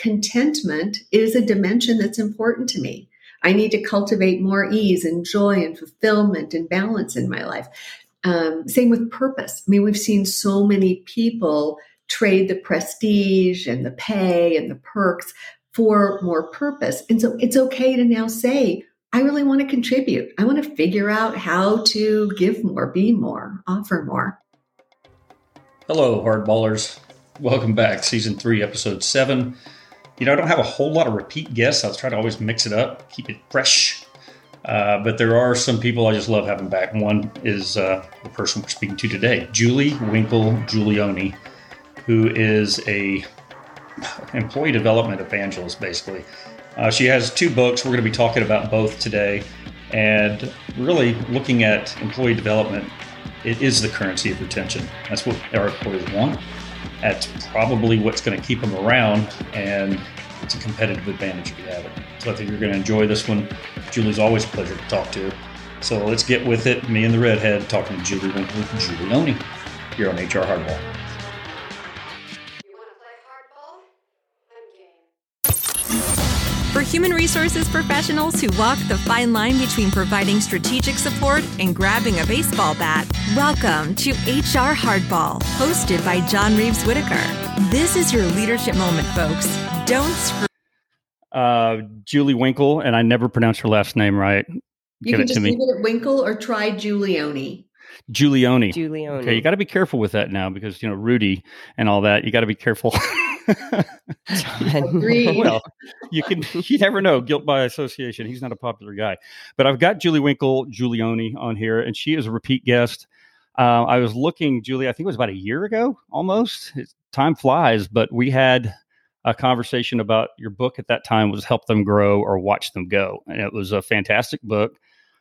contentment is a dimension that's important to me. I need to cultivate more ease and joy and fulfillment and balance in my life. Um, same with purpose. I mean, we've seen so many people trade the prestige and the pay and the perks for more purpose. And so it's okay to now say, I really want to contribute. I want to figure out how to give more, be more, offer more. Hello, hardballers. Welcome back, season three, episode seven. You know, I don't have a whole lot of repeat guests. I'll try to always mix it up, keep it fresh. Uh, but there are some people I just love having back. One is uh, the person we're speaking to today, Julie Winkle Giulioni, who is a employee development evangelist, basically. Uh, she has two books. We're going to be talking about both today, and really looking at employee development. It is the currency of retention. That's what our employees want. That's probably what's going to keep them around, and it's a competitive advantage if you have it. So I think you're going to enjoy this one. Julie's always a pleasure to talk to. So let's get with it. Me and the redhead talking to Julie Winkle Giulioni here on HR Hardball. For human resources professionals who walk the fine line between providing strategic support and grabbing a baseball bat, welcome to HR Hardball, hosted by John Reeves Whitaker. This is your leadership moment, folks. Don't screw. Uh, Julie Winkle, and I never pronounce her last name right. You Give can just leave it at Winkle or try Giulioni. Giulioni. Giulioni. Okay, you got to be careful with that now because you know Rudy and all that. You got to be careful. well, you can you never know. Guilt by association. He's not a popular guy, but I've got Julie Winkle Giulioni on here, and she is a repeat guest. Uh, I was looking, Julie. I think it was about a year ago, almost. time flies, but we had a conversation about your book at that time was help them grow or watch them go, and it was a fantastic book.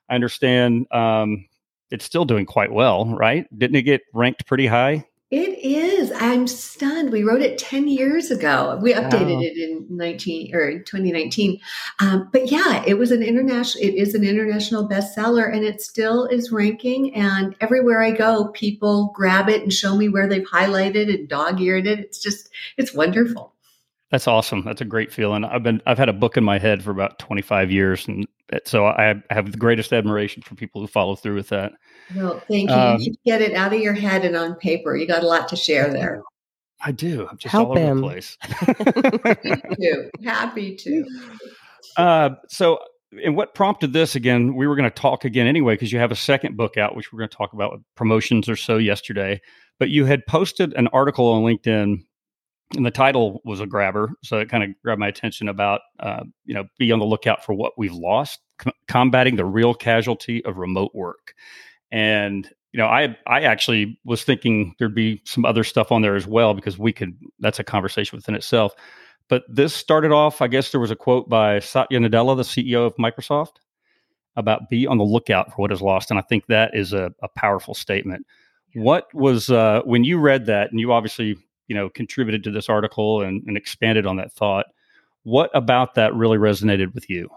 I understand um, it's still doing quite well, right? Didn't it get ranked pretty high? It is. I'm stunned. We wrote it 10 years ago. We updated wow. it in 19 or 2019. Um, but yeah, it was an international, it is an international bestseller and it still is ranking. And everywhere I go, people grab it and show me where they've highlighted and dog eared it. It's just, it's wonderful. That's awesome. That's a great feeling. I've been I've had a book in my head for about 25 years and so I have the greatest admiration for people who follow through with that. Well, thank you. Um, you get it out of your head and on paper. You got a lot to share there. I do. I'm just Help all over him. the place. Happy to. Happy to. Uh, so and what prompted this again, we were going to talk again anyway, because you have a second book out, which we're going to talk about with promotions or so yesterday. But you had posted an article on LinkedIn and the title was a grabber, so it kind of grabbed my attention about uh, you know be on the lookout for what we've lost, com- combating the real casualty of remote work. And you know, I I actually was thinking there'd be some other stuff on there as well because we could. That's a conversation within itself. But this started off. I guess there was a quote by Satya Nadella, the CEO of Microsoft, about be on the lookout for what is lost, and I think that is a, a powerful statement. What was uh, when you read that, and you obviously you know contributed to this article and, and expanded on that thought what about that really resonated with you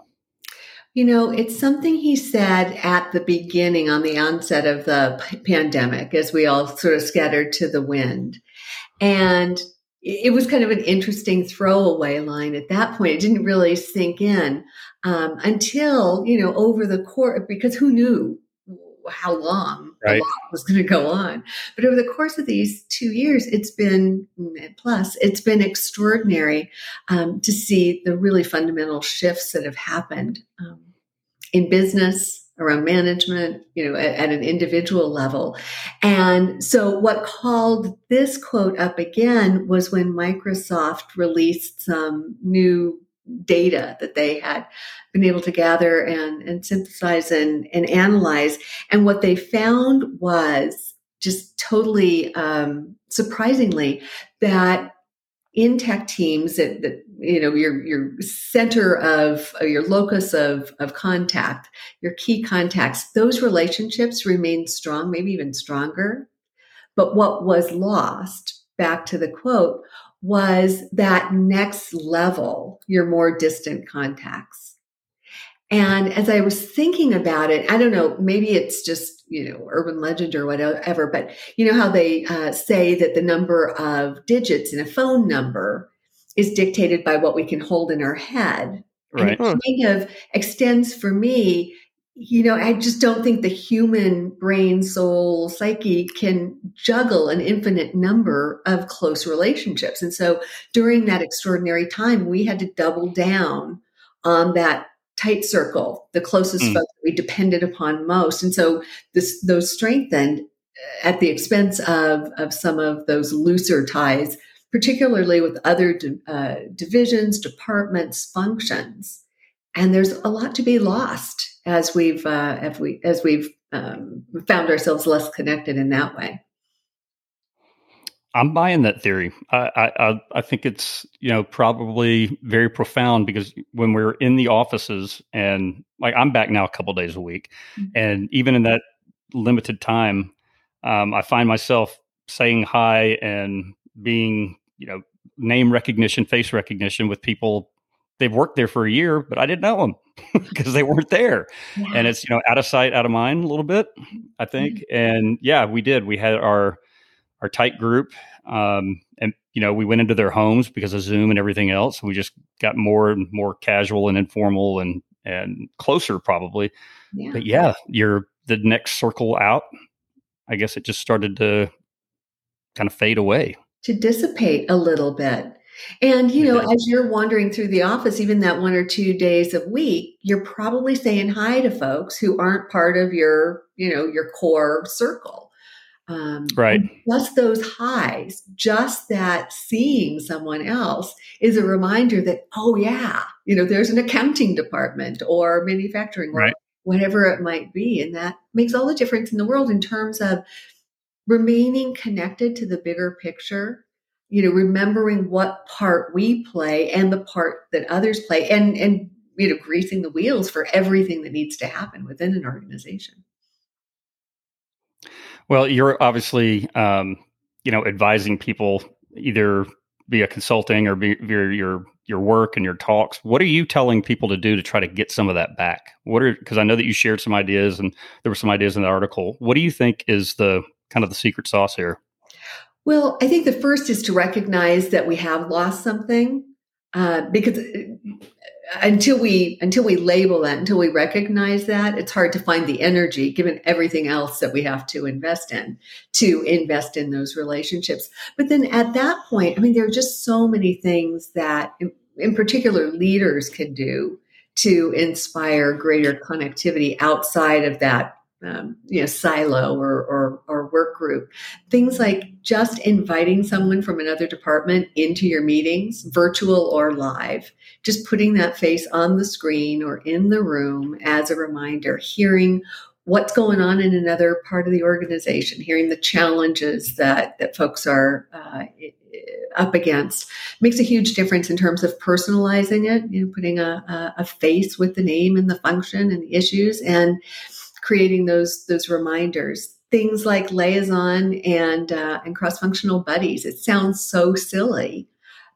you know, it's something he said at the beginning on the onset of the p- pandemic as we all sort of scattered to the wind. And it was kind of an interesting throwaway line at that point. It didn't really sink in um, until, you know, over the course, because who knew how long right. was going to go on. But over the course of these two years, it's been plus it's been extraordinary um, to see the really fundamental shifts that have happened um, in business around management, you know, at, at, an individual level. And so what called this quote up again was when Microsoft released some new data that they had been able to gather and, and synthesize and, and analyze. And what they found was just totally um, surprisingly that in tech teams that, that, you know your your center of your locus of of contact your key contacts those relationships remain strong maybe even stronger but what was lost back to the quote was that next level, your more distant contacts. And as I was thinking about it, I don't know, maybe it's just, you know, urban legend or whatever, but you know how they uh, say that the number of digits in a phone number is dictated by what we can hold in our head. Right. And it kind of extends for me you know, I just don't think the human brain, soul, psyche can juggle an infinite number of close relationships. And so during that extraordinary time, we had to double down on that tight circle, the closest mm. folks we depended upon most. And so this, those strengthened uh, at the expense of, of some of those looser ties, particularly with other uh, divisions, departments, functions. And there's a lot to be lost as we've uh, as we as we've um, found ourselves less connected in that way. I'm buying that theory. I, I I think it's you know probably very profound because when we're in the offices and like I'm back now a couple days a week, mm-hmm. and even in that limited time, um, I find myself saying hi and being you know name recognition, face recognition with people. They've worked there for a year, but I didn't know them because they weren't there. Yeah. And it's, you know, out of sight, out of mind a little bit, I think. Mm-hmm. And yeah, we did. We had our our tight group. Um, and you know, we went into their homes because of Zoom and everything else. We just got more and more casual and informal and and closer probably. Yeah. But yeah, you're the next circle out. I guess it just started to kind of fade away. To dissipate a little bit. And, you know, as you're wandering through the office, even that one or two days a week, you're probably saying hi to folks who aren't part of your, you know, your core circle. Um, right. Just those highs, just that seeing someone else is a reminder that, oh, yeah, you know, there's an accounting department or manufacturing or whatever it might be. And that makes all the difference in the world in terms of remaining connected to the bigger picture you know remembering what part we play and the part that others play and and you know greasing the wheels for everything that needs to happen within an organization. Well you're obviously um, you know advising people either via consulting or via your your work and your talks. What are you telling people to do to try to get some of that back? What are because i know that you shared some ideas and there were some ideas in the article. What do you think is the kind of the secret sauce here well, I think the first is to recognize that we have lost something, uh, because uh, until we until we label that, until we recognize that, it's hard to find the energy, given everything else that we have to invest in, to invest in those relationships. But then at that point, I mean, there are just so many things that, in, in particular, leaders can do to inspire greater connectivity outside of that um, you know silo or, or, or work group. Things like just inviting someone from another department into your meetings virtual or live. Just putting that face on the screen or in the room as a reminder hearing what's going on in another part of the organization hearing the challenges that that folks are uh, up against. Makes a huge difference in terms of personalizing it you know putting a, a face with the name and the function and the issues and creating those those reminders. Things like liaison and uh, and cross functional buddies. It sounds so silly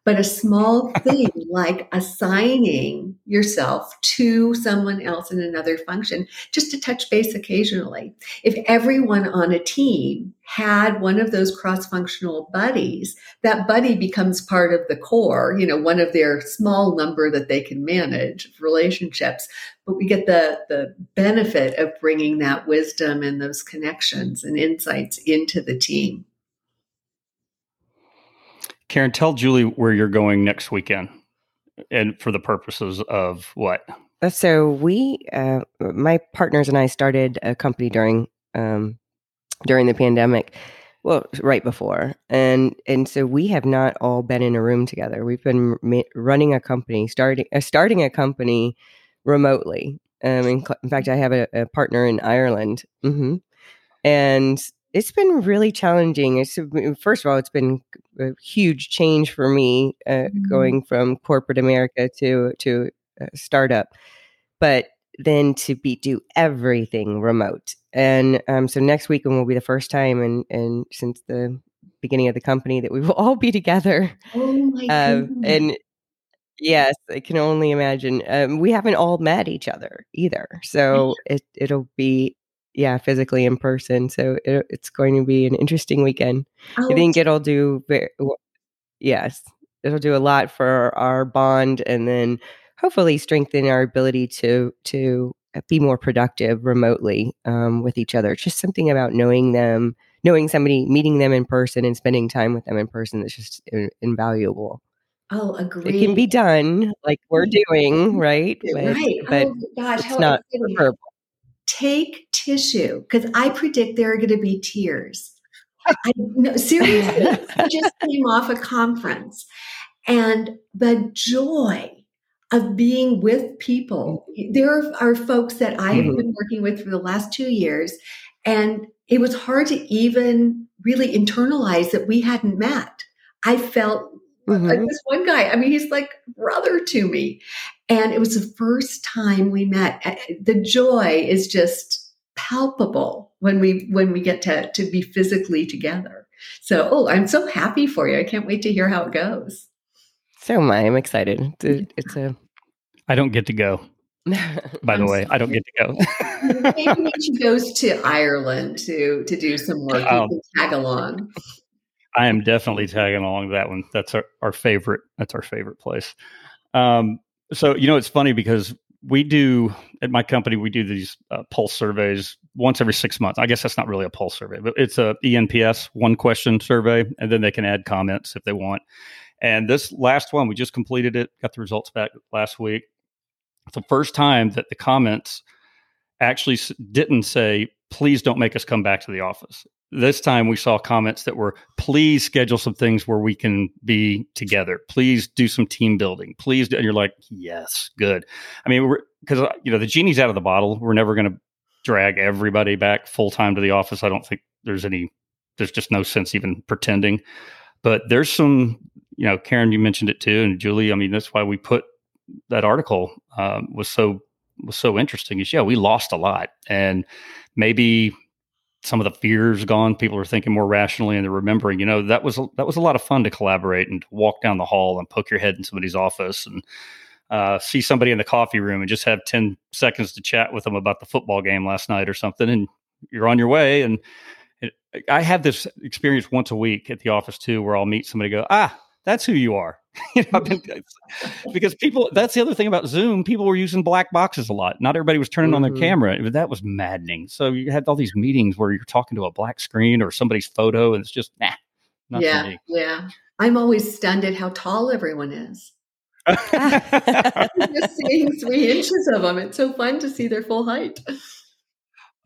but a small thing like assigning yourself to someone else in another function, just to touch base occasionally. If everyone on a team had one of those cross functional buddies, that buddy becomes part of the core, you know, one of their small number that they can manage relationships. But we get the, the benefit of bringing that wisdom and those connections and insights into the team. Karen, tell Julie where you're going next weekend and for the purposes of what? Uh, so we, uh, my partners and I started a company during um, during the pandemic. Well, right before, and and so we have not all been in a room together. We've been running a company, starting uh, starting a company remotely. Um, in, in fact, I have a, a partner in Ireland, mm-hmm. and it's been really challenging. It's first of all, it's been a huge change for me uh, mm-hmm. going from corporate America to to startup, but then to be do everything remote. And um, so next weekend will be the first time, and and since the beginning of the company that we will all be together. Oh my uh, And yes, I can only imagine. Um, we haven't all met each other either, so it it'll be yeah, physically in person. So it, it's going to be an interesting weekend. Oh, I think it'll do very, yes. it'll do a lot for our bond, and then hopefully strengthen our ability to to be more productive remotely um, with each other. Just something about knowing them, knowing somebody, meeting them in person, and spending time with them in person that's just in, invaluable. Oh, agree. It can be done like we're doing, right? But, right. But oh, gosh, it's not preferable. Take tissue because I predict there are going to be tears. I, no, seriously, I just came off a conference and the joy of being with people. There are, folks that I have mm-hmm. been working with for the last two years, and it was hard to even really internalize that we hadn't met. I felt mm-hmm. like this one guy, I mean, he's like brother to me. And it was the first time we met. The joy is just palpable when we when we get to to be physically together. So, oh, I'm so happy for you. I can't wait to hear how it goes. So am I. I'm excited. It's a, it's a... I don't get to go. By the way, I don't get to go. Maybe she goes to Ireland to to do some work, you um, tag along. I am definitely tagging along that one. That's our, our favorite. That's our favorite place. Um, so you know, it's funny because we do at my company we do these uh, pulse surveys once every six months. I guess that's not really a pulse survey, but it's a ENPS one question survey, and then they can add comments if they want. And this last one, we just completed it, got the results back last week. It's the first time that the comments actually didn't say, please don't make us come back to the office. This time we saw comments that were, please schedule some things where we can be together. Please do some team building. Please. Do, and you're like, yes, good. I mean, because, uh, you know, the genie's out of the bottle. We're never going to drag everybody back full time to the office. I don't think there's any, there's just no sense even pretending. But there's some you know, Karen, you mentioned it too, and Julie. I mean, that's why we put that article um, was so was so interesting. Is yeah, we lost a lot, and maybe some of the fears gone. People are thinking more rationally, and they're remembering. You know, that was that was a lot of fun to collaborate and to walk down the hall and poke your head in somebody's office and uh, see somebody in the coffee room and just have ten seconds to chat with them about the football game last night or something, and you're on your way. And it, I have this experience once a week at the office too, where I'll meet somebody, go, ah, that's who you are. you know, been, because people, that's the other thing about Zoom. People were using black boxes a lot. Not everybody was turning mm-hmm. on their mm-hmm. camera. That was maddening. So you had all these meetings where you're talking to a black screen or somebody's photo, and it's just, nah, yeah, Yeah. I'm always stunned at how tall everyone is. just seeing three inches of them. It's so fun to see their full height.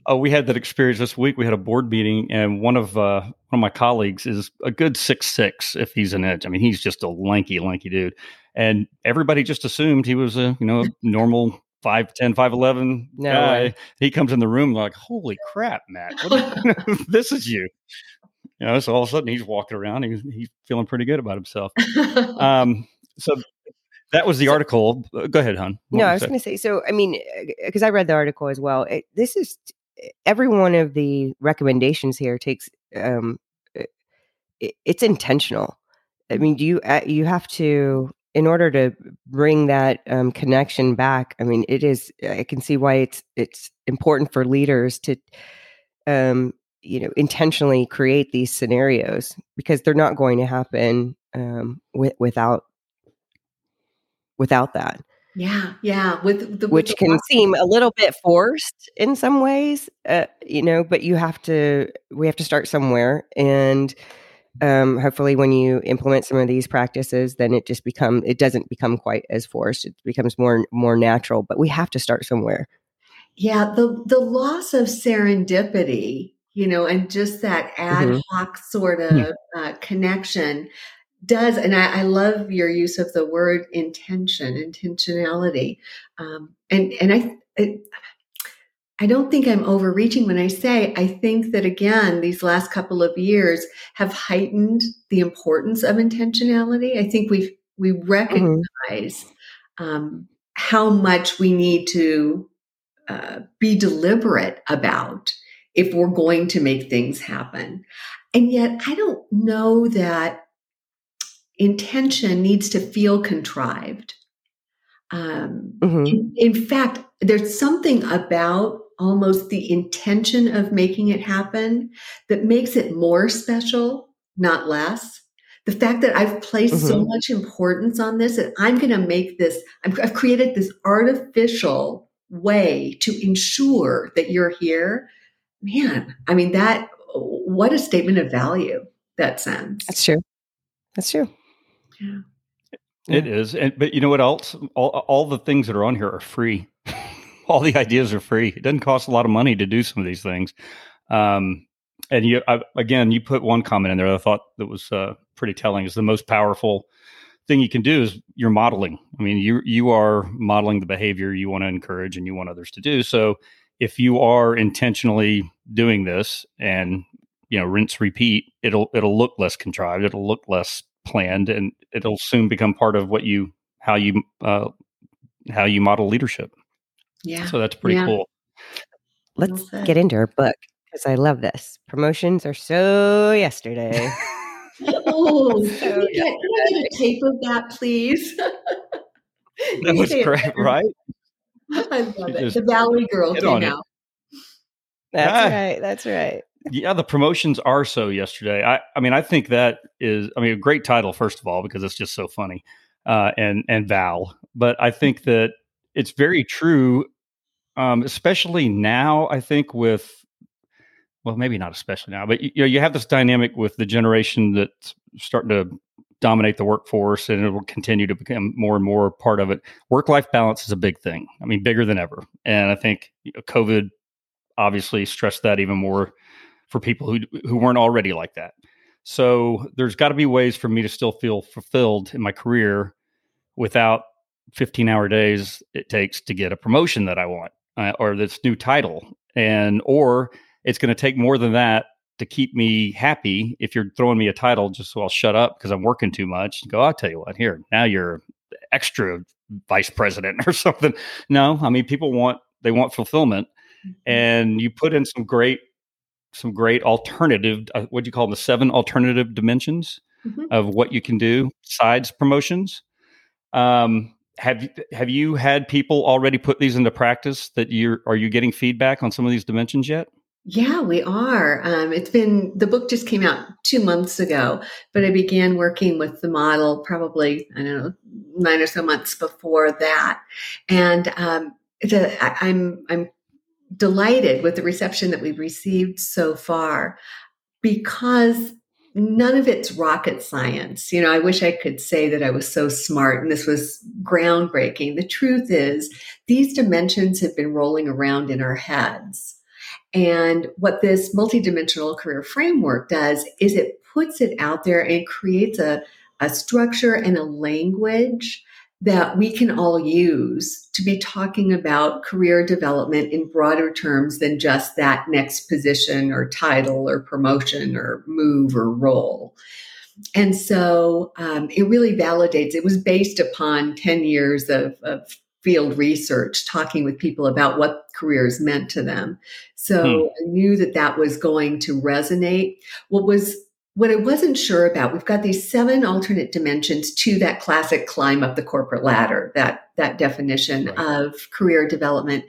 Oh, we had that experience this week. We had a board meeting, and one of uh, one of my colleagues is a good six six if he's an edge. I mean, he's just a lanky, lanky dude, and everybody just assumed he was a you know normal 5'10", 5'11 no guy. Way. He comes in the room like, "Holy crap, Matt! this is you." You know, so all of a sudden he's walking around. He's he's feeling pretty good about himself. um, so that was the so, article. Go ahead, hon. What no, I was going to say. So, I mean, because I read the article as well. It, this is every one of the recommendations here takes um, it, it's intentional. I mean, do you uh, you have to in order to bring that um, connection back? I mean, it is. I can see why it's it's important for leaders to, um, you know, intentionally create these scenarios because they're not going to happen um, with, without without that. Yeah, yeah. With the which can seem a little bit forced in some ways, uh, you know. But you have to. We have to start somewhere, and um, hopefully, when you implement some of these practices, then it just become it doesn't become quite as forced. It becomes more more natural. But we have to start somewhere. Yeah, the the loss of serendipity, you know, and just that ad mm-hmm. hoc sort hmm. of uh, connection does, and I, I, love your use of the word intention, intentionality, um, and and I, I, I don't think I'm overreaching when I say I think that again these last couple of years have heightened the importance of intentionality. I think we've we mm-hmm. recognize mm-hmm. um, how much we need to uh, be deliberate about if we're going to make things happen. And yet, I don't know that intention needs to feel contrived. Um, mm-hmm. in, in fact, there's something about almost the intention of making it happen that makes it more special, not less. The fact that I've placed mm-hmm. so much importance on this and I'm going to make this, I've created this artificial way to ensure that you're here. Man, I mean, that, what a statement of value that sends. That's true. That's true. Yeah. It is. And, but you know what else? All, all the things that are on here are free. all the ideas are free. It doesn't cost a lot of money to do some of these things. Um, and you, I, again, you put one comment in there that I thought that was uh, pretty telling. Is the most powerful thing you can do is you're modeling. I mean, you you are modeling the behavior you want to encourage and you want others to do. So if you are intentionally doing this and you know rinse repeat, it'll it'll look less contrived. It'll look less planned, and it'll soon become part of what you how you uh, how you model leadership. Yeah. So that's pretty yeah. cool. Let's get into our book because I love this. Promotions are so yesterday. oh, so can, I get, can I get a tape of that, please? that was great, right? I love it. The Valley Girl came out. That's ah. right. That's right. Yeah, the promotions are so yesterday. I, I mean, I think that is, I mean, a great title first of all because it's just so funny, uh, and and Val. But I think that it's very true, um, especially now. I think with well, maybe not especially now, but you, you know, you have this dynamic with the generation that's starting to dominate the workforce and it will continue to become more and more part of it. Work life balance is a big thing. I mean, bigger than ever. And I think COVID obviously stressed that even more for people who who weren't already like that. So there's got to be ways for me to still feel fulfilled in my career without 15 hour days it takes to get a promotion that I want uh, or this new title and or it's going to take more than that to keep me happy if you're throwing me a title just so I'll shut up because I'm working too much. Go, I'll tell you what, here, now you're extra vice president or something. No, I mean, people want, they want fulfillment. Mm-hmm. And you put in some great, some great alternative, uh, what do you call them? The seven alternative dimensions mm-hmm. of what you can do besides promotions. Um, have have you had people already put these into practice that you're are you getting feedback on some of these dimensions yet yeah, we are. Um, it's been, the book just came out two months ago, but I began working with the model probably, I don't know, nine or so months before that. And um, a, I, I'm, I'm delighted with the reception that we've received so far because none of it's rocket science. You know, I wish I could say that I was so smart and this was groundbreaking. The truth is, these dimensions have been rolling around in our heads and what this multidimensional career framework does is it puts it out there and creates a, a structure and a language that we can all use to be talking about career development in broader terms than just that next position or title or promotion or move or role. And so um, it really validates, it was based upon 10 years of, of field research, talking with people about what careers meant to them. So hmm. I knew that that was going to resonate. What was what I wasn't sure about, we've got these seven alternate dimensions to that classic climb up the corporate ladder, that that definition right. of career development.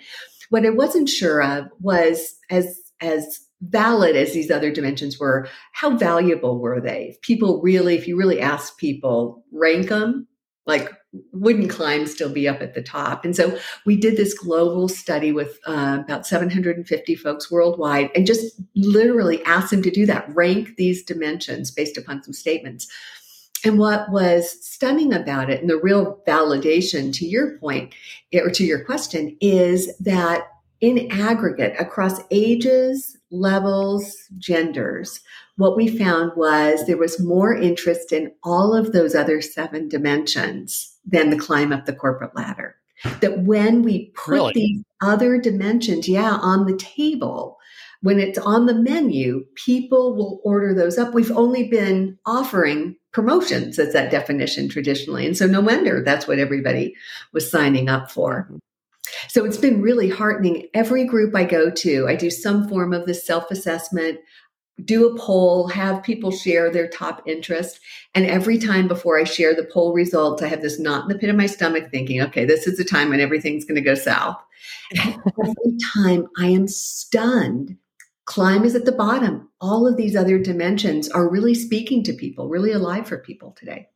What I wasn't sure of was as as valid as these other dimensions were, how valuable were they? If people really, if you really ask people, rank them, like wouldn't climb still be up at the top. And so we did this global study with uh, about 750 folks worldwide and just literally asked them to do that rank these dimensions based upon some statements. And what was stunning about it and the real validation to your point or to your question is that in aggregate across ages levels genders what we found was there was more interest in all of those other seven dimensions than the climb up the corporate ladder. That when we put really? these other dimensions, yeah, on the table, when it's on the menu, people will order those up. We've only been offering promotions as that definition traditionally. And so no wonder that's what everybody was signing up for. Mm-hmm. So it's been really heartening. Every group I go to, I do some form of this self assessment do a poll, have people share their top interest. And every time before I share the poll results, I have this knot in the pit of my stomach thinking, okay, this is the time when everything's going to go south. every time I am stunned Climb is at the bottom. All of these other dimensions are really speaking to people, really alive for people today.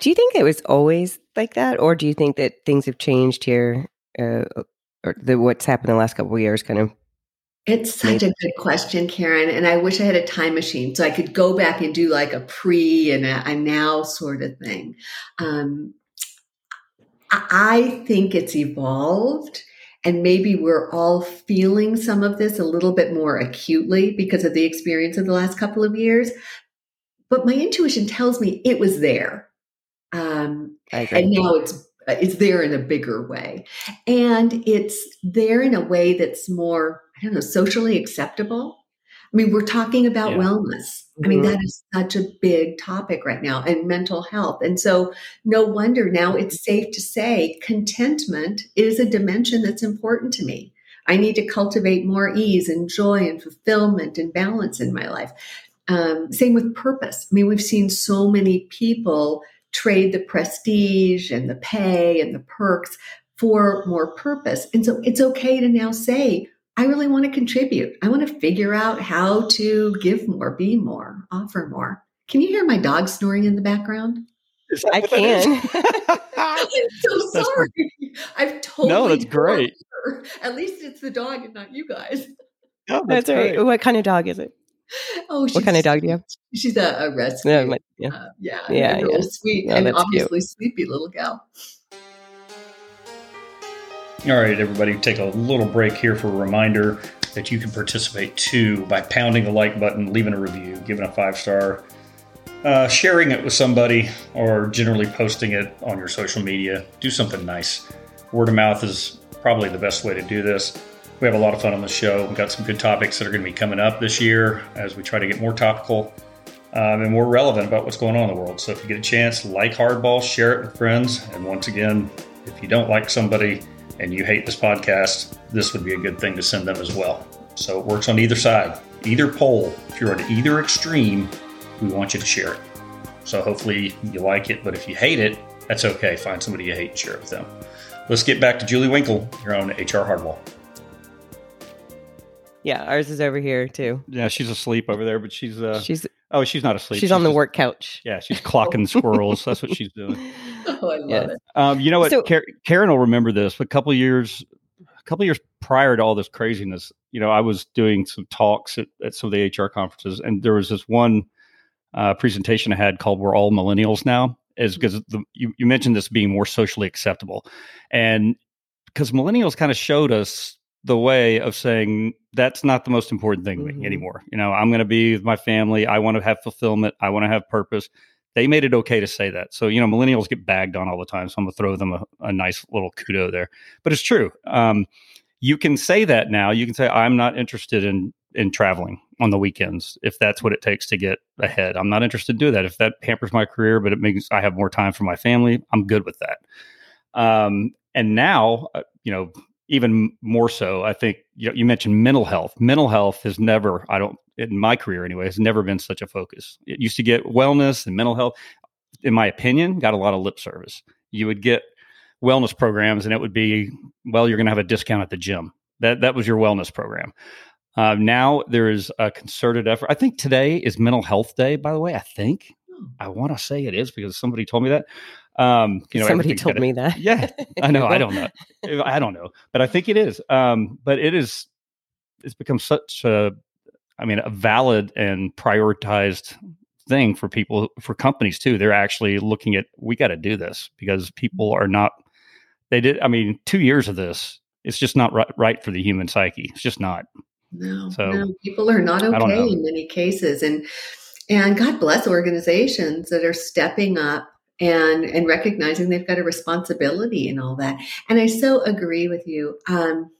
Do you think it was always like that, or do you think that things have changed here, uh, or the, what's happened in the last couple of years kind of it's such a good question, Karen. And I wish I had a time machine so I could go back and do like a pre and a, a now sort of thing. Um, I think it's evolved. And maybe we're all feeling some of this a little bit more acutely because of the experience of the last couple of years. But my intuition tells me it was there. Um, and now it's it's there in a bigger way. And it's there in a way that's more I don't know, socially acceptable. I mean, we're talking about yeah. wellness. I mean, mm-hmm. that is such a big topic right now and mental health. And so, no wonder now it's safe to say contentment is a dimension that's important to me. I need to cultivate more ease and joy and fulfillment and balance in my life. Um, same with purpose. I mean, we've seen so many people trade the prestige and the pay and the perks for more purpose. And so it's okay to now say, I really want to contribute. I want to figure out how to give more, be more, offer more. Can you hear my dog snoring in the background? I can. I'm so sorry. I've totally No, that's great. Her. At least it's the dog and not you guys. Oh, that's, that's right. What kind of dog is it? Oh, what kind of dog do you have? She's a, a rescue. Yeah, yeah, uh, yeah, yeah, yeah. sweet oh, and obviously cute. sleepy little gal. All right, everybody, take a little break here for a reminder that you can participate too by pounding the like button, leaving a review, giving a five star, uh, sharing it with somebody, or generally posting it on your social media. Do something nice. Word of mouth is probably the best way to do this. We have a lot of fun on the show. We've got some good topics that are going to be coming up this year as we try to get more topical um, and more relevant about what's going on in the world. So if you get a chance, like Hardball, share it with friends. And once again, if you don't like somebody, and you hate this podcast, this would be a good thing to send them as well. So it works on either side, either pole. If you're on either extreme, we want you to share it. So hopefully you like it, but if you hate it, that's okay. Find somebody you hate and share it with them. Let's get back to Julie Winkle here on HR Hardball. Yeah, ours is over here too. Yeah, she's asleep over there, but she's uh she's oh she's not asleep. She's, she's on the work couch. Yeah, she's clocking squirrels. That's what she's doing. Oh, I love yes. it. Um, you know what? So, Karen will remember this. A couple years, a couple years prior to all this craziness, you know, I was doing some talks at, at some of the HR conferences, and there was this one uh, presentation I had called "We're All Millennials Now." Is because you, you mentioned this being more socially acceptable, and because millennials kind of showed us the way of saying that's not the most important thing mm-hmm. anymore. You know, I'm going to be with my family. I want to have fulfillment. I want to have purpose. They made it okay to say that. So, you know, millennials get bagged on all the time. So I'm going to throw them a, a, nice little kudo there. But it's true. Um, you can say that now. You can say, I'm not interested in in traveling on the weekends if that's what it takes to get ahead. I'm not interested in do that. If that hampers my career, but it makes I have more time for my family, I'm good with that. Um, and now, uh, you know, even more so, I think you, know, you mentioned mental health. Mental health has never, I don't, in my career anyway, has never been such a focus. It used to get wellness and mental health, in my opinion, got a lot of lip service. You would get wellness programs, and it would be, well, you're going to have a discount at the gym. That that was your wellness program. Uh, now there is a concerted effort. I think today is Mental Health Day. By the way, I think hmm. I want to say it is because somebody told me that. Um, you know, somebody told me that. Yeah, I know. I don't know. I don't know, but I think it is. Um, but it is. It's become such a, I mean, a valid and prioritized thing for people, for companies too. They're actually looking at we got to do this because people are not. They did. I mean, two years of this. It's just not right, right for the human psyche. It's just not. No, so, no, people are not okay in many cases, and and God bless organizations that are stepping up and and recognizing they've got a responsibility and all that. And I so agree with you. Um,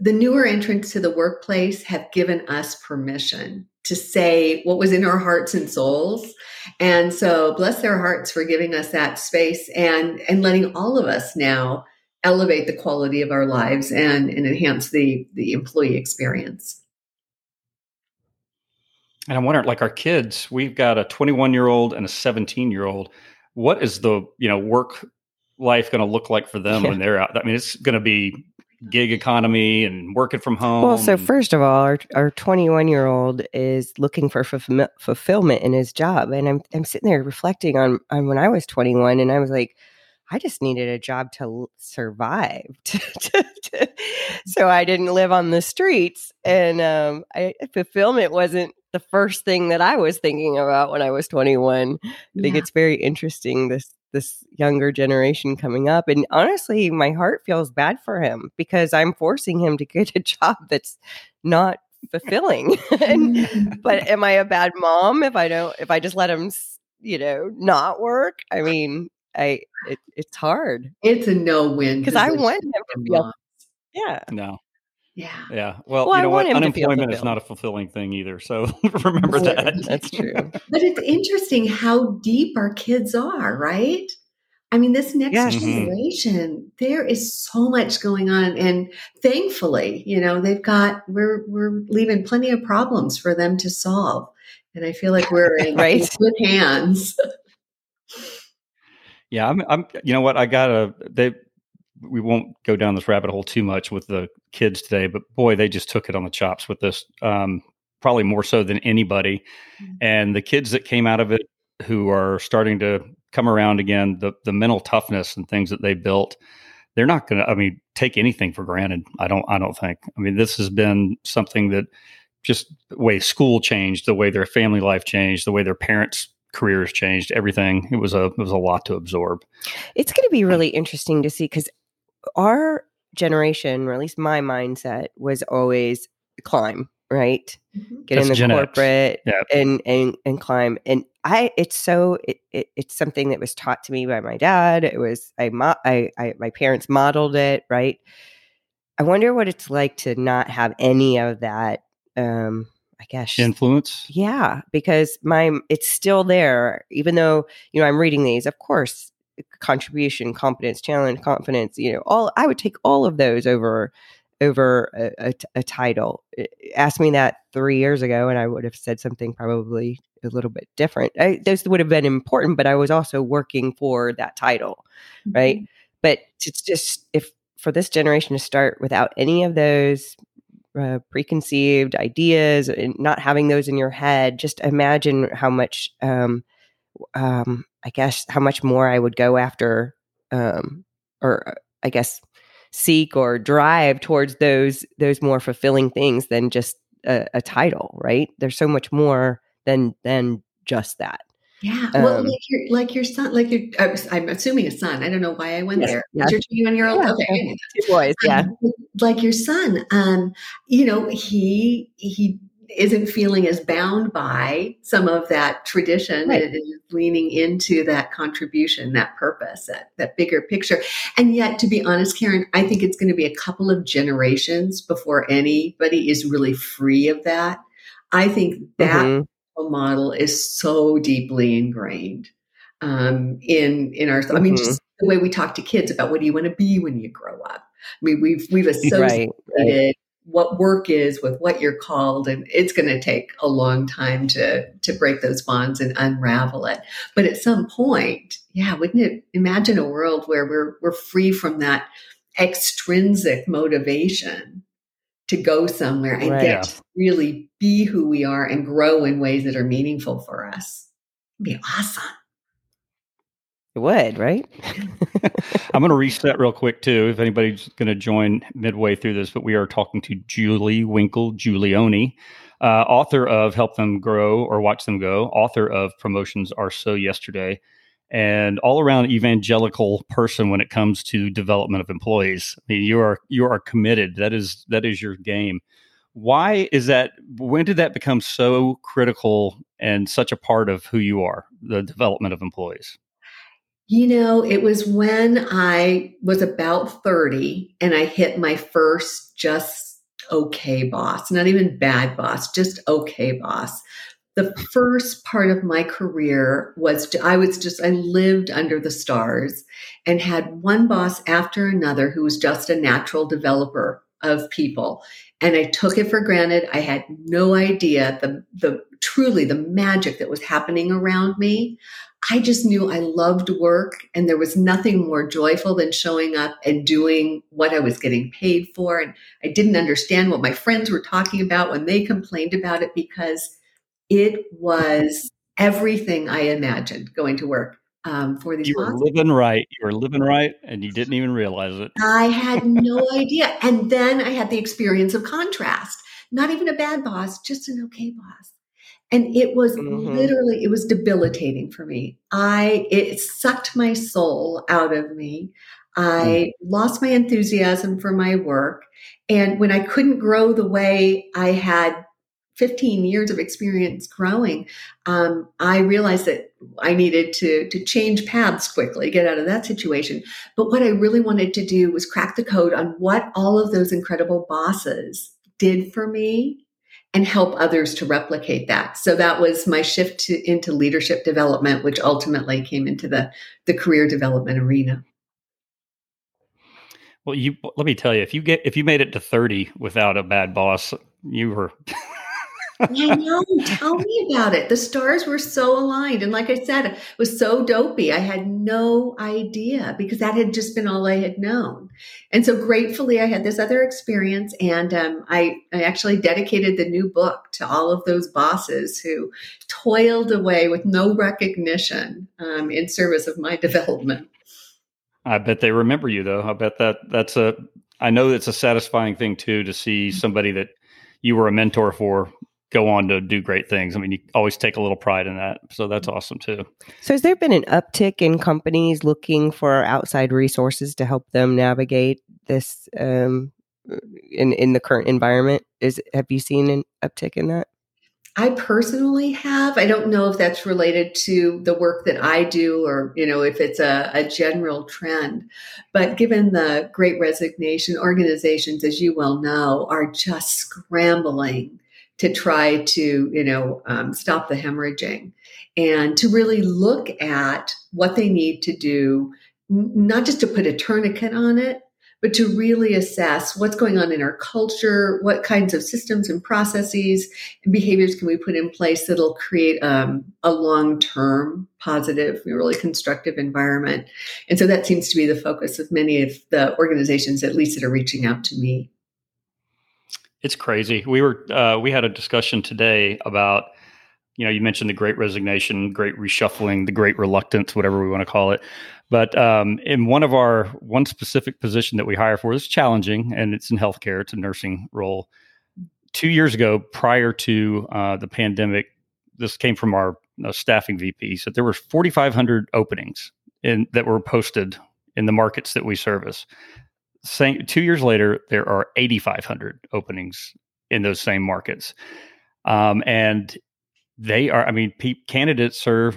the, newer entrants to the workplace have given us permission to say what was in our hearts and souls. And so bless their hearts for giving us that space and and letting all of us now elevate the quality of our lives and, and enhance the the employee experience. And I'm wondering, like our kids, we've got a 21 year old and a 17 year old. What is the you know work life going to look like for them yeah. when they're out? I mean, it's going to be gig economy and working from home. Well, so first of all, our our 21 year old is looking for fulfill- fulfillment in his job, and I'm I'm sitting there reflecting on on when I was 21, and I was like, I just needed a job to survive, to- so I didn't live on the streets, and um, I, fulfillment wasn't the first thing that I was thinking about when I was 21. I think Yeah. it's very interesting this this younger generation coming up, and honestly, my heart feels bad for him because I'm forcing him to get a job that's not fulfilling. and, but am I a bad mom if I don't if I just let him, you know, not work? I mean, I it, it's hard it's a no-win because I want him to feel yeah. no, Yeah. yeah. Well, Well, you know what? want him to feel Unemployment is not a fulfilling thing either. So remember No, that. That's true. But it's interesting how deep our kids are, right? I mean, this next Yes. Mhm. generation, there is so much going on. And thankfully, you know, they've got, we're, we're leaving plenty of problems for them to solve. And I feel like we're in, Right. in good hands. Yeah, I'm. I'm. You know what? I gotta. They. We won't go down this rabbit hole too much with the kids today, but boy, they just took it on the chops with this. Um, probably more so than anybody. Mm. And the kids that came out of it, who are starting to come around again, the the mental toughness and things that they built, they're not going to. I mean, take anything for granted. I don't. I don't think. I mean, this has been something that just the way school changed, the way their family life changed, the way their parents' careers changed, everything. It was a it was a lot to absorb. It's going to be really interesting to see because our generation, or at least my mindset, was always climb, right? Get That's in the Gen corporate Yeah. and, and and climb. And I, it's so it, it, it's something that was taught to me by my dad. It was I, mo- I, I my parents modeled it, right? I wonder what it's like to not have any of that. Um, I guess Influence. yeah, because my it's still there, even though you know I'm reading these. Of course, eh, contribution, competence, challenge, confidence. You know, all I would take all of those over over a, a, a title. Eh, eh, I- Ask me that three years ago, and I would have said something probably a little bit different. I, those would have been important, but I was also working for that title, right? Mm-hmm. But it's just if for this generation to start without any of those uh, preconceived ideas and not having those in your head, just imagine how much, um, um, I guess, how much more I would go after, um, or uh, I guess, seek or drive towards those those more fulfilling things than just a, a title. Right? There's so much more than than just that. Yeah. Well, Um, like your like your son, like your I was- I'm assuming a son. I don't know why I went Yes, there. yes. Your 21 year old. Yeah, Okay. Two boys, yeah. Um, like your son, um, you know, he he isn't feeling as bound by some of that tradition Right. and is leaning into that contribution, that purpose, that that bigger picture. And yet, to be honest, Karen, I think it's going to be a couple of generations before anybody is really free of that. I think that Mhm. Model is so deeply ingrained um, in in our. I mean, Mhm. just the way we talk to kids about what do you want to be when you grow up. I mean, we've we've associated Right. right. what work is with what you're called, and it's going to take a long time to to break those bonds and unravel it. But at some point, yeah, wouldn't it imagine a world where we're we're free from that extrinsic motivation to go somewhere and Right. get to really be who we are and grow in ways that are meaningful for us? It'd be awesome. It would, right? I'm going to reset real quick too. If anybody's going to join midway through this, but we are talking to Julie Winkle Giulioni, uh, author of "Help Them Grow" or "Watch Them Go," author of "Promotions Are So Yesterday," and all around evangelical person when it comes to development of employees. I mean, you are you are committed. That is that is your game. Why is that? When did that become so critical and such a part of who you are? The development of employees. You know, it was when I was about 30 and I hit my first just okay boss, not even bad boss, just okay boss. The first part of my career was I was just, I lived under the stars and had one boss after another who was just a natural developer of people. And I took it for granted. I had no idea the, the truly the magic that was happening around me. I just knew I loved work and there was nothing more joyful than showing up and doing what I was getting paid for. And I didn't understand what my friends were talking about when they complained about it because it was everything I imagined going to work um, for these. You were living right. You were living right, and you didn't even realize it. I had no idea. And then I had the experience of contrast. Not even a bad boss, just an okay boss and it was mm-hmm. literally it was debilitating for me i it sucked my soul out of me i mm. lost my enthusiasm for my work and when i couldn't grow the way i had 15 years of experience growing um, i realized that i needed to to change paths quickly get out of that situation but what i really wanted to do was crack the code on what all of those incredible bosses did for me and help others to replicate that. So that was my shift to, into leadership development, which ultimately came into the, the career development arena. Well, you let me tell you, if you get if you made it to 30 without a bad boss, you were I know. Tell me about it. The stars were so aligned. And like I said, it was so dopey. I had no idea because that had just been all I had known. And so gratefully, I had this other experience. And um, I, I actually dedicated the new book to all of those bosses who toiled away with no recognition um, in service of my development. I bet they remember you, though. I bet that that's a, I know it's a satisfying thing, too, to see somebody that you were a mentor for go on to do great things. I mean, you always take a little pride in that. So that's awesome too. So has there been an uptick in companies looking for outside resources to help them navigate this um, in in the current environment? Is have you seen an uptick in that? I personally have. I don't know if that's related to the work that I do or, you know, if it's a, a, general trend. But given the great resignation, organizations, as you well know, are just scrambling to try to, you know, um, stop the hemorrhaging and to really look at what they need to do, not just to put a tourniquet on it, but to really assess what's going on in our culture, what kinds of systems and processes and behaviors can we put in place that'll create um, a long term positive, really constructive environment. And so that seems to be the focus of many of the organizations, at least that are reaching out to me. It's crazy. We were uh, we had a discussion today about you know you mentioned the Great Resignation, Great Reshuffling, the Great Reluctance, whatever we want to call it. But um, in one of our one specific position that we hire for is challenging, and it's in healthcare. It's a nursing role. Two years ago, prior to uh, the pandemic, this came from our uh, staffing VP. So there were 4,500 openings in that were posted in the markets that we service same two years later, there are 8,500 openings in those same markets, um, and they are. I mean, pe- candidates are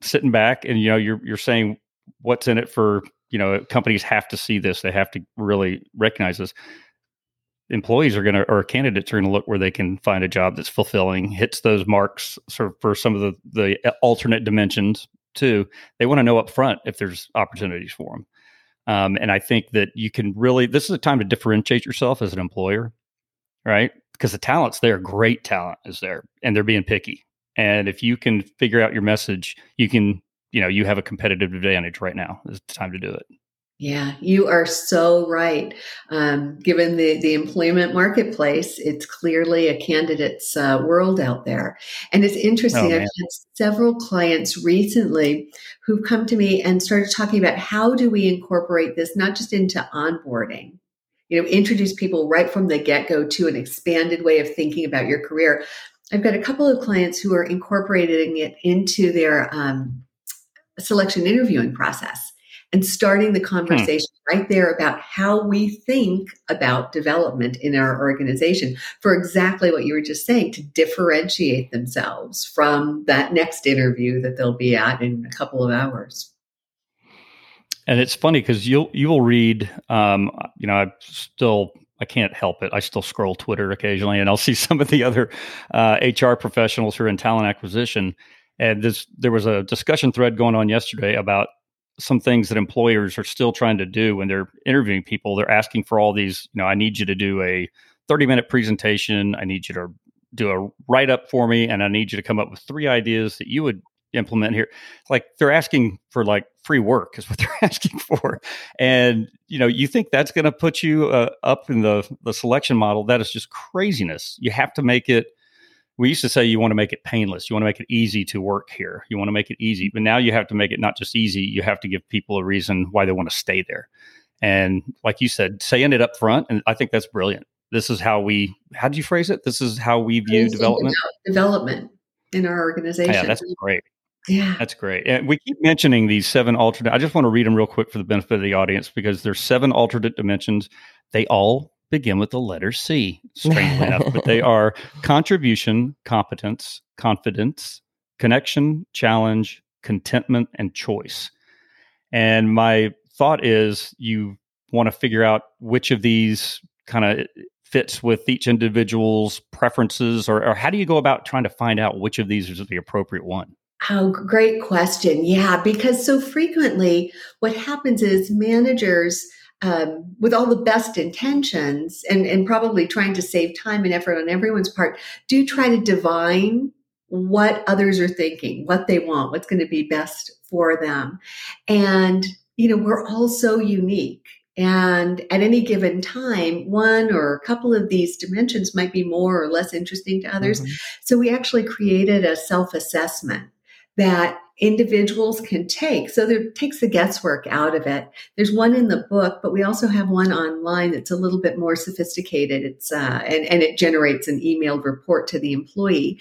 sitting back, and you know, you're you're saying what's in it for you know companies have to see this. They have to really recognize this. Employees are going to, or candidates are going to look where they can find a job that's fulfilling, hits those marks sort of for some of the the alternate dimensions too. They want to know up front if there's opportunities for them. Um, and I think that you can really, this is a time to differentiate yourself as an employer, right? Because the talent's there, great talent is there, and they're being picky. And if you can figure out your message, you can, you know, you have a competitive advantage right now. It's time to do it. Yeah, you are so right. Um, given the, the employment marketplace, it's clearly a candidate's uh, world out there. And it's interesting, oh, I've had several clients recently who've come to me and started talking about how do we incorporate this not just into onboarding, you know, introduce people right from the get go to an expanded way of thinking about your career. I've got a couple of clients who are incorporating it into their um, selection interviewing process and starting the hmm. conversation hmm. right there about how we think about development in our organization for exactly what you were just saying to differentiate themselves from that next interview that they'll be at in a couple of hours. And it's funny because you'll you will read, um, you know, I still I can't help it. I still scroll Twitter occasionally, and I'll see some of the other uh, HR professionals who are in talent acquisition. And this there was a discussion thread going on yesterday about some things that employers are still trying to do when they're interviewing people. They're asking for all these, you know, I need you to do a 30 minute presentation. I need you to do a write up for me, and I need you to come up with three ideas that you would implement here. Like they're asking for like free work is what they're asking for, and you know you think that's going to put you uh, up in the the selection model. That is just craziness. You have to make it. We used to say you want to make it painless. You want to make it easy to work here. You want to make it easy, but now you have to make it not just easy. You have to give people a reason why they want to stay there. And like you said, saying it up front, and I think that's brilliant this is how we how do you phrase it this is how we view development development in our oh, organization yeah that's great yeah that's great and we keep mentioning these seven alternate i just want to read them real quick for the benefit of the audience because there's seven alternate dimensions they all begin with the letter c strangely enough but they are contribution competence confidence connection challenge contentment and choice and my thought is you want to figure out which of these kind of fits with each individual's preferences, or, or how do you go about trying to find out which of these is the appropriate one? Oh, great question. Yeah, because so frequently what happens is managers, um, with all the best intentions and, and probably trying to save time and effort on everyone's part, do try to divine what others are thinking, what they want, what's going to be best for them. And, you know, we're all so unique. And at any given time, one or a couple of these dimensions might be more or less interesting to others. Mm-hmm. So we actually created a self assessment that individuals can take. So there takes the guesswork out of it. There's one in the book, but we also have one online that's a little bit more sophisticated. It's uh, and, and it generates an emailed report to the employee.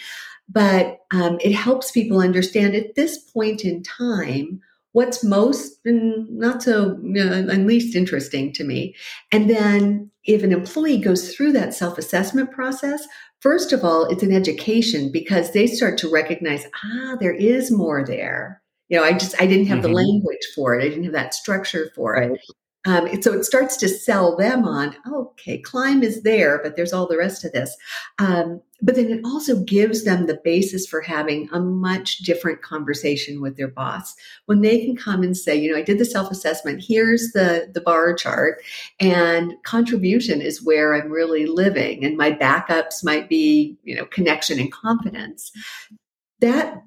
But um, it helps people understand at this point in time what's most not so and least interesting to me. And then if an employee goes through that self assessment process, first of all, it's an education because they start to recognize, ah, there is more there. You know, I just, I didn't have mm-hmm. the language for it. I didn't have that structure for right. it. Um, so it starts to sell them on, okay, climb is there, but there's all the rest of this. Um, but then it also gives them the basis for having a much different conversation with their boss when they can come and say, you know, I did the self assessment. Here's the the bar chart, and contribution is where I'm really living, and my backups might be, you know, connection and confidence. That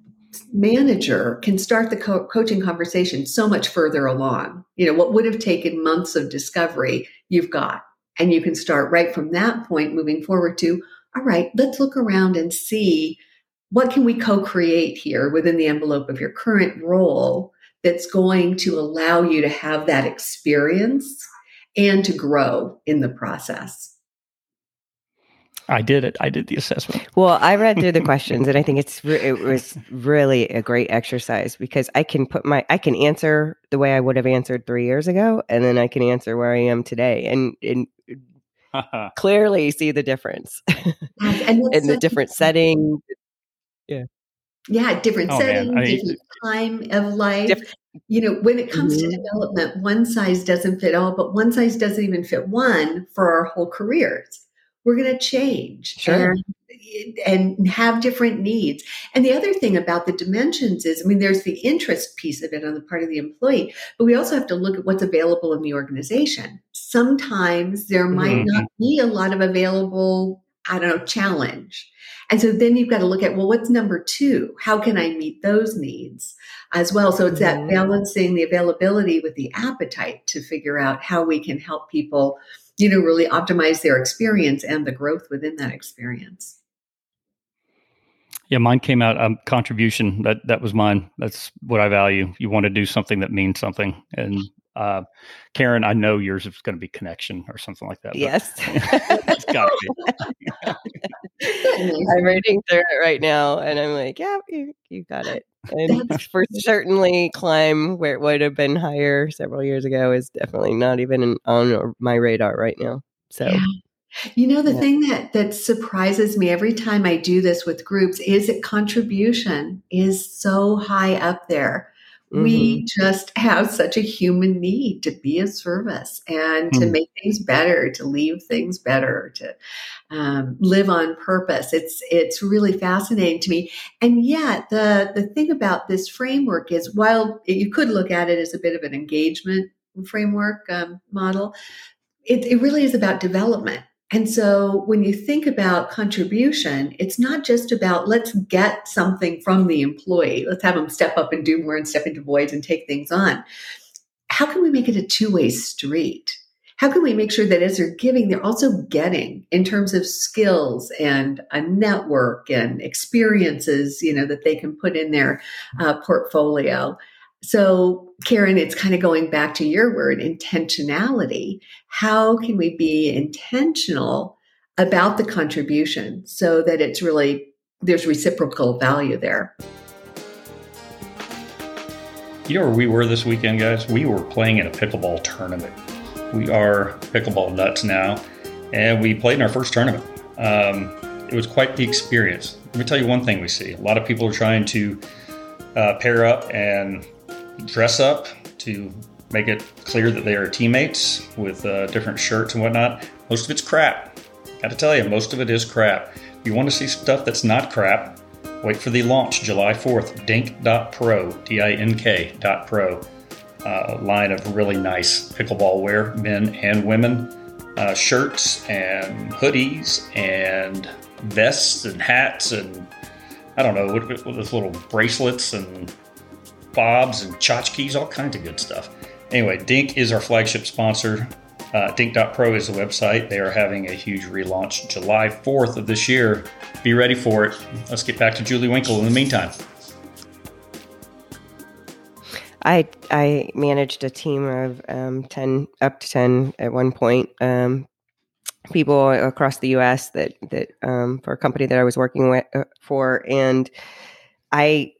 manager can start the co- coaching conversation so much further along. You know, what would have taken months of discovery, you've got. And you can start right from that point moving forward to, all right, let's look around and see what can we co-create here within the envelope of your current role that's going to allow you to have that experience and to grow in the process. I did it. I did the assessment. Well, I read through the questions, and I think it's re- it was really a great exercise because I can put my I can answer the way I would have answered three years ago, and then I can answer where I am today, and and clearly see the difference in the different setting. Yeah, yeah, different oh, setting, different time of life. Diff- you know, when it comes mm-hmm. to development, one size doesn't fit all, but one size doesn't even fit one for our whole careers we're going to change sure. and, and have different needs. And the other thing about the dimensions is, I mean, there's the interest piece of it on the part of the employee, but we also have to look at what's available in the organization. Sometimes there might mm-hmm. not be a lot of available, I don't know, challenge. And so then you've got to look at, well, what's number two? How can I meet those needs as well? So it's mm-hmm. that balancing the availability with the appetite to figure out how we can help people you know, really optimize their experience and the growth within that experience. Yeah, mine came out um, contribution. That that was mine. That's what I value. You want to do something that means something. And uh, Karen, I know yours is going to be connection or something like that. Yes, it's got to be. I'm reading through it right now, and I'm like, yeah, you, you got it. And for certainly, climb where it would have been higher several years ago is definitely not even on my radar right now. So. Yeah. You know, the yeah. thing that that surprises me every time I do this with groups is that contribution is so high up there Mm-hmm. We just have such a human need to be of service and to mm. make things better, to leave things better, to um, live on purpose. It's it's really fascinating to me. And yet, the the thing about this framework is, while you could look at it as a bit of an engagement framework um, model, it, it really is about development. And so when you think about contribution, it's not just about let's get something from the employee, let's have them step up and do more and step into voids and take things on. How can we make it a two way street? How can we make sure that as they're giving, they're also getting in terms of skills and a network and experiences, you know, that they can put in their uh, portfolio? So, Karen, it's kind of going back to your word, intentionality. How can we be intentional about the contribution so that it's really, there's reciprocal value there? You know where we were this weekend, guys? We were playing in a pickleball tournament. We are pickleball nuts now, and we played in our first tournament. Um, it was quite the experience. Let me tell you one thing we see a lot of people are trying to uh, pair up and dress up to make it clear that they are teammates with uh, different shirts and whatnot. Most of it's crap. Got to tell you, most of it is crap. If you want to see stuff that's not crap, wait for the launch July 4th, dink.pro, D I N K.pro. Uh, line of really nice pickleball wear, men and women, uh, shirts and hoodies and vests and hats and I don't know, with, with little bracelets and fobs and tchotchkes, all kinds of good stuff. Anyway, Dink is our flagship sponsor. Uh, Dink.pro is the website. They are having a huge relaunch July 4th of this year. Be ready for it. Let's get back to Julie Winkle in the meantime. I I managed a team of um, ten up to ten at one point. Um, people across the U.S. that that um, for a company that I was working with uh, for, and I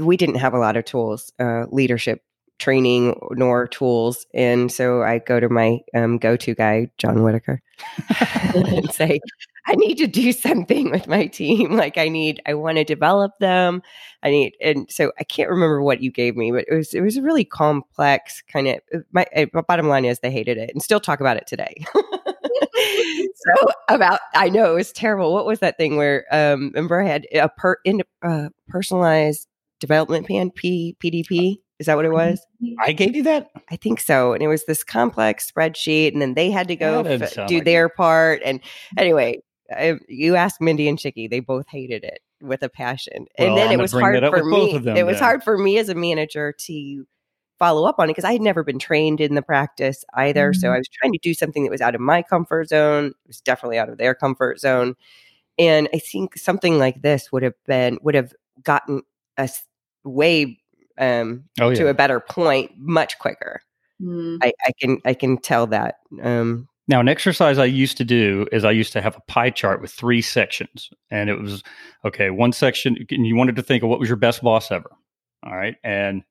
we didn't have a lot of tools, uh, leadership training nor tools. And so I go to my um, go to guy, John Whitaker, and say, I need to do something with my team. Like I need, I want to develop them. I need, and so I can't remember what you gave me, but it was, it was a really complex kind of, uh, my, uh, my bottom line is they hated it and still talk about it today. so about, I know it was terrible. What was that thing where, um, remember I had a per, in, uh, personalized development plan, P, PDP. Is that what it was? I gave you that? I think so. And it was this complex spreadsheet, and then they had to go f- do like their it. part. And anyway, I, you asked Mindy and Chicky, they both hated it with a passion. Well, and then it was hard for me. Them, it was hard for me as a manager to follow up on it because I had never been trained in the practice either. Mm-hmm. So I was trying to do something that was out of my comfort zone. It was definitely out of their comfort zone. And I think something like this would have been would have gotten us way um, oh, yeah. to a better point much quicker. Mm. I, I, can I can tell that. Um, now, an exercise I used to do is I used to have a pie chart with three sections, and it was okay. One section, and you wanted to think of what was your best boss ever. All right, and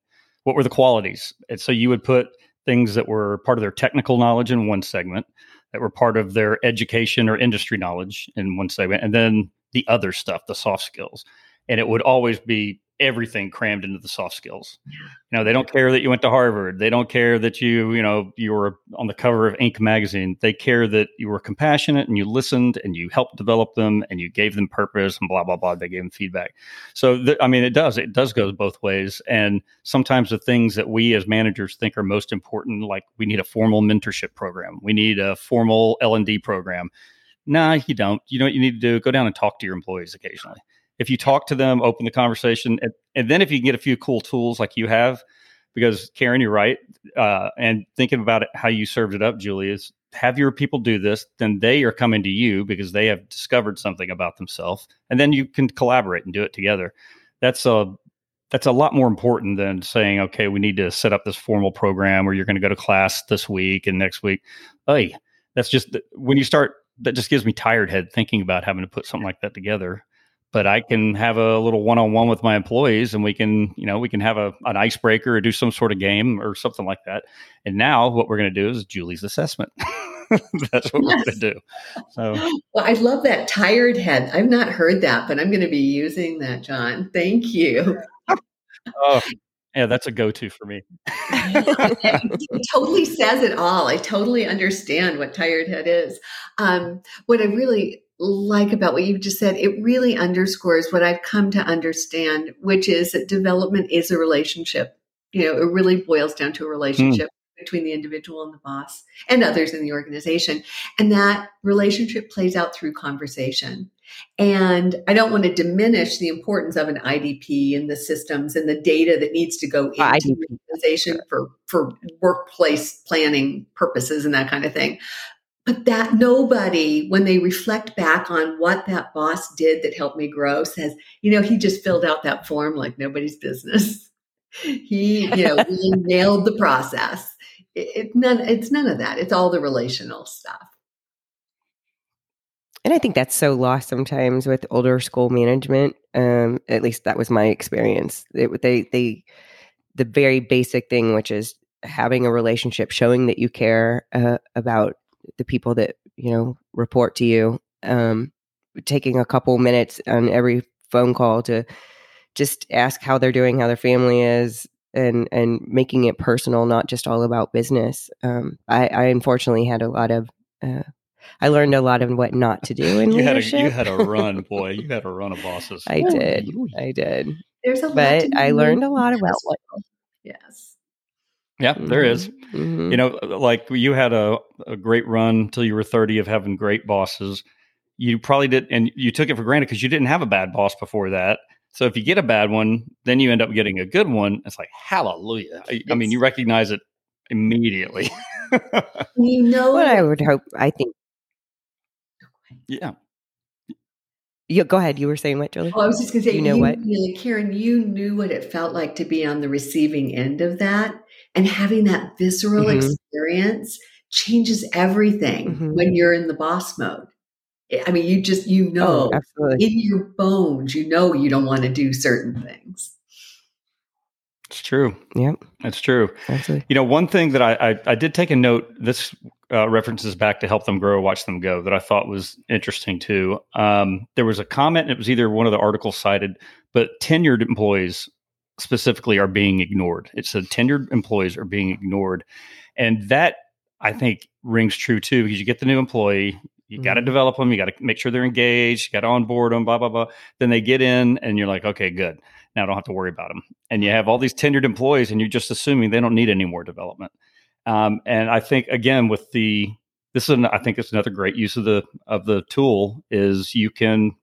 what were the qualities? And so you would put things that were part of their technical knowledge in one segment, that were part of their education or industry knowledge in one segment, and then the other stuff, the soft skills. And it would always be everything crammed into the soft skills. You know, they don't care that you went to Harvard. They don't care that you, you know, you were on the cover of Inc. magazine. They care that you were compassionate and you listened and you helped develop them and you gave them purpose and blah blah blah. They gave them feedback. So, th- I mean, it does it does go both ways. And sometimes the things that we as managers think are most important, like we need a formal mentorship program, we need a formal L and D program. Nah, you don't. You know what you need to do? Go down and talk to your employees occasionally if you talk to them, open the conversation, and, and, then if you can get a few cool tools like you have, because Karen, you're right, uh, and thinking about it, how you served it up, Julie, is have your people do this, then they are coming to you because they have discovered something about themselves, and then you can collaborate and do it together. That's a that's a lot more important than saying, okay, we need to set up this formal program where you're going to go to class this week and next week. Hey, that's just when you start. That just gives me tired head thinking about having to put something like that together but I can have a little one-on-one with my employees and we can, you know, we can have a, an icebreaker or do some sort of game or something like that. And now what we're going to do is Julie's assessment. That's what yes. we're going to do. So, well, I love that tired head. I've not heard that, but I'm going to be using that, John. Thank you. oh, Yeah, that's a go-to for me. it totally says it all. I totally understand what tired head is. Um, what I really like about what you've just said, it really underscores what I've come to understand, which is that development is a relationship. You know, it really boils down to a relationship. Mm. Between the individual and the boss and others in the organization. And that relationship plays out through conversation. And I don't want to diminish the importance of an IDP and the systems and the data that needs to go into IDP. the organization for, for workplace planning purposes and that kind of thing. But that nobody, when they reflect back on what that boss did that helped me grow, says, you know, he just filled out that form like nobody's business. he, you know, really nailed the process. It, it, none, it's none of that. It's all the relational stuff. And I think that's so lost sometimes with older school management. Um, at least that was my experience. It, they, they, the very basic thing, which is having a relationship, showing that you care uh, about the people that you know report to you. Um, taking a couple minutes on every phone call to just ask how they're doing, how their family is, and and making it personal, not just all about business. Um, I, I unfortunately had a lot of uh, I learned a lot of what not to do in you leadership. Had a, you had a run, boy. You had a run of bosses. I did. I did. There's a but I learned a lot about what. Yes. Yeah, there is. Mm-hmm. You know, like you had a, a great run till you were 30 of having great bosses. You probably did, and you took it for granted because you didn't have a bad boss before that. So if you get a bad one, then you end up getting a good one. It's like, hallelujah. I, I mean, you recognize it immediately. you know what I would hope, I think yeah. Yeah, go ahead. You were saying what, Julie? Oh, I was just going to say, you know you, what, Karen, you knew what it felt like to be on the receiving end of that, and having that visceral mm-hmm. experience changes everything mm-hmm. when you're in the boss mode. I mean, you just you know oh, in your bones, you know you don't want to do certain things. It's true. Yep, it's true. Absolutely. You know, one thing that I, I, I did take a note. This uh, references back to help them grow, watch them go that I thought was interesting too. Um, there was a comment, it was either one of the articles cited, but tenured employees specifically are being ignored. It's said tenured employees are being ignored. And that I think rings true too, because you get the new employee, you mm-hmm. got to develop them, you got to make sure they're engaged, you got to onboard them, blah, blah, blah. Then they get in and you're like, okay, good. Now I don't have to worry about them. And you have all these tenured employees and you're just assuming they don't need any more development. Um, and I think again with the this is an, I think it's another great use of the of the tool is you can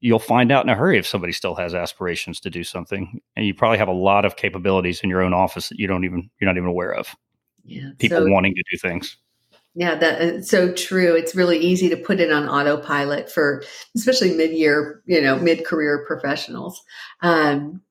you'll find out in a hurry if somebody still has aspirations to do something, and you probably have a lot of capabilities in your own office that you don't even you're not even aware of. Yeah, people so, wanting to do things. Yeah, that's so true. It's really easy to put it on autopilot for especially mid-year, you know, mid-career professionals. Um,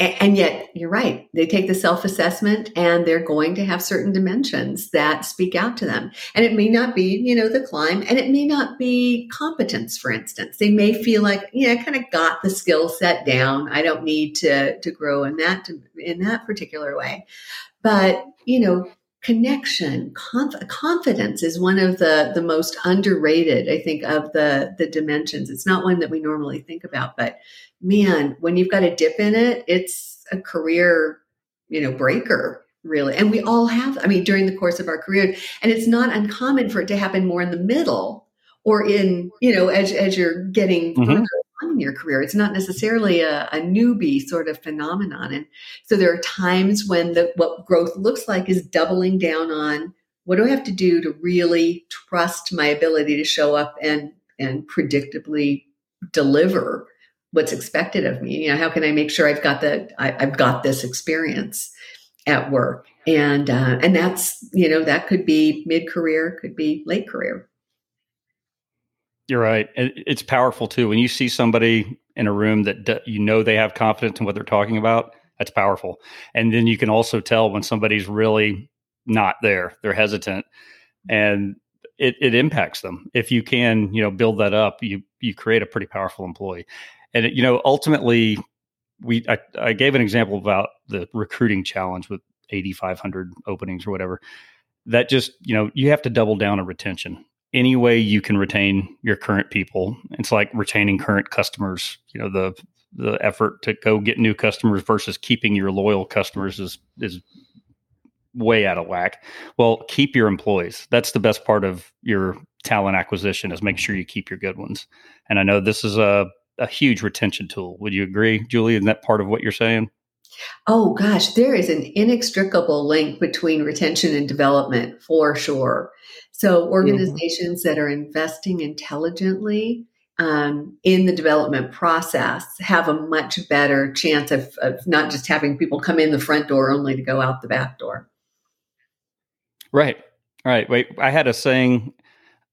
and yet, you're right. They take the self assessment and they're going to have certain dimensions that speak out to them. And it may not be, you know, the climb and it may not be competence, for instance. They may feel like, yeah, I kind of got the skill set down. I don't need to, to grow in that, in that particular way. But, you know, connection. Conf- confidence is one of the the most underrated i think of the the dimensions. It's not one that we normally think about but man when you've got a dip in it it's a career you know breaker really. And we all have i mean during the course of our career and it's not uncommon for it to happen more in the middle or in you know as as you're getting mm-hmm. further in your career. It's not necessarily a, a, newbie sort of phenomenon. And so there are times when the, what growth looks like is doubling down on what do I have to do to really trust my ability to show up and, and predictably deliver what's expected of me. You know, how can I make sure I've got the, I, have got this experience at work? And, uh, and that's, you know, that could be mid career, could be late career. You're right. It's powerful too. When you see somebody in a room that you know they have confidence in what they're talking about, that's powerful. And then you can also tell when somebody's really not there, they're hesitant, and it, it impacts them. If you can, you know, build that up, you you create a pretty powerful employee. And you know, ultimately, we I, I gave an example about the recruiting challenge with 8,500 openings or whatever. That just you know you have to double down on retention any way you can retain your current people. It's like retaining current customers. You know, the the effort to go get new customers versus keeping your loyal customers is is way out of whack. Well, keep your employees. That's the best part of your talent acquisition is make sure you keep your good ones. And I know this is a, a huge retention tool. Would you agree, Julie? Isn't that part of what you're saying? Oh gosh, there is an inextricable link between retention and development for sure. So mm-hmm. organizations mm-hmm. that are investing intelligently um, in the development process have a much better chance of, of not just having people come in the front door only to go out the back door. Right. Right. Wait, I had a saying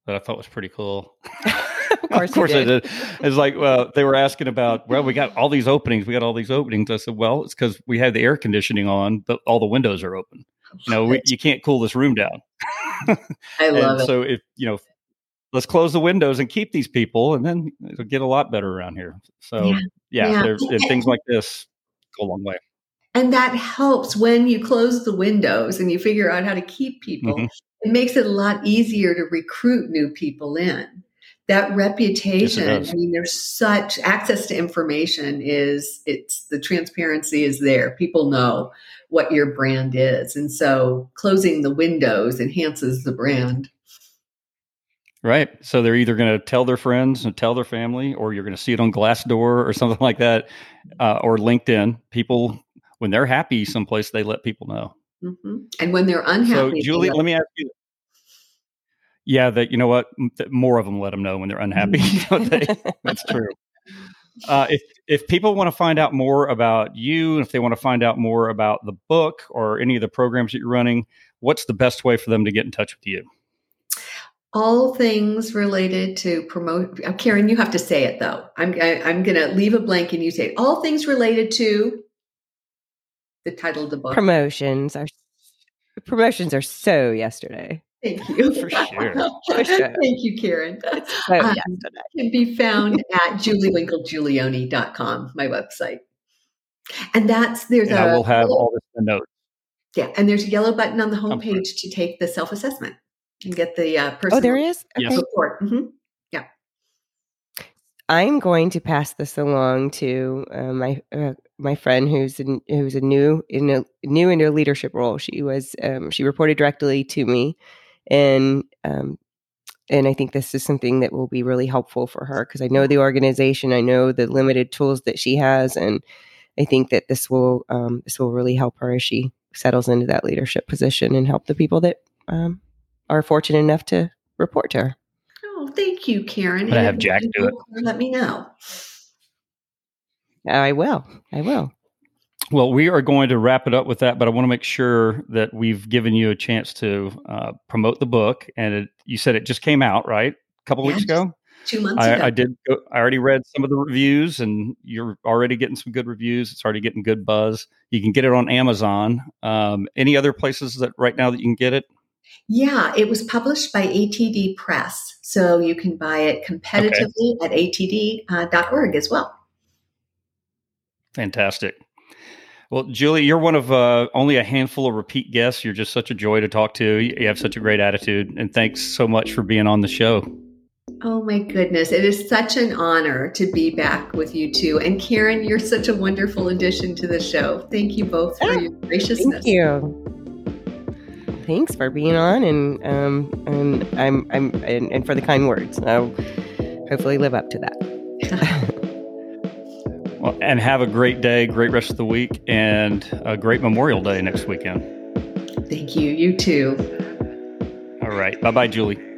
that I thought was pretty cool. of course, of course I did. It's like, well, they were asking about, well, we got all these openings. We got all these openings. I said, well, it's because we have the air conditioning on, but all the windows are open. You know, we, you can't cool this room down. I love it. So if you know, let's close the windows and keep these people, and then it'll get a lot better around here. So yeah, yeah, yeah. things like this go a long way. And that helps when you close the windows and you figure out how to keep people. Mm-hmm. It makes it a lot easier to recruit new people in. That reputation, yes, I mean, there's such access to information is it's the transparency is there. People know what your brand is. And so closing the windows enhances the brand. Right. So they're either going to tell their friends and tell their family, or you're going to see it on Glassdoor or something like that, uh, or LinkedIn. People when they're happy someplace, they let people know. Mm-hmm. And when they're unhappy, so Julie, let me ask you. Yeah, that you know what, more of them let them know when they're unhappy. Mm-hmm. that's true. Uh, if if people want to find out more about you, if they want to find out more about the book or any of the programs that you're running, what's the best way for them to get in touch with you? all things related to promote uh, karen you have to say it though i'm I, am i am going to leave a blank and you say it. all things related to the title of the book. Promotions are promotions are so yesterday. Thank you. For sure. For sure. Thank you, Karen. So um. Can be found at juliewinklegiulioni.com, my website. And that's there's and a I will have all this in the notes. Yeah, and there's a yellow button on the homepage to take the self-assessment and get the uh, person. Oh, there is. Okay. Mm-hmm. Yeah. I'm going to pass this along to uh, my uh, my friend who's in, who's a new in a new in a leadership role. She was um, she reported directly to me, and um, and I think this is something that will be really helpful for her because I know the organization, I know the limited tools that she has, and I think that this will um, this will really help her as she settles into that leadership position and help the people that um, are fortunate enough to report to her. Oh, thank you, Karen. But I have Jack do it. Let me know. I will. I will. Well, we are going to wrap it up with that, but I want to make sure that we've given you a chance to uh, promote the book. And it, you said it just came out, right? A couple weeks ago. Two months I, ago. I did. Go, I already read some of the reviews, and you're already getting some good reviews. It's already getting good buzz. You can get it on Amazon. Um, any other places that right now that you can get it? Yeah, it was published by ATD Press, so you can buy it competitively okay. at atd.org uh, as well. Fantastic. Well, Julie, you're one of uh, only a handful of repeat guests. You're just such a joy to talk to. You have such a great attitude. And thanks so much for being on the show. Oh, my goodness. It is such an honor to be back with you two. And Karen, you're such a wonderful addition to the show. Thank you both for your graciousness. Thank you. Thanks for being on and um, and I'm I'm and, and for the kind words. I'll hopefully live up to that. Well, and have a great day, great rest of the week, and a great Memorial Day next weekend. Thank you. You too. All right. Bye bye, Julie.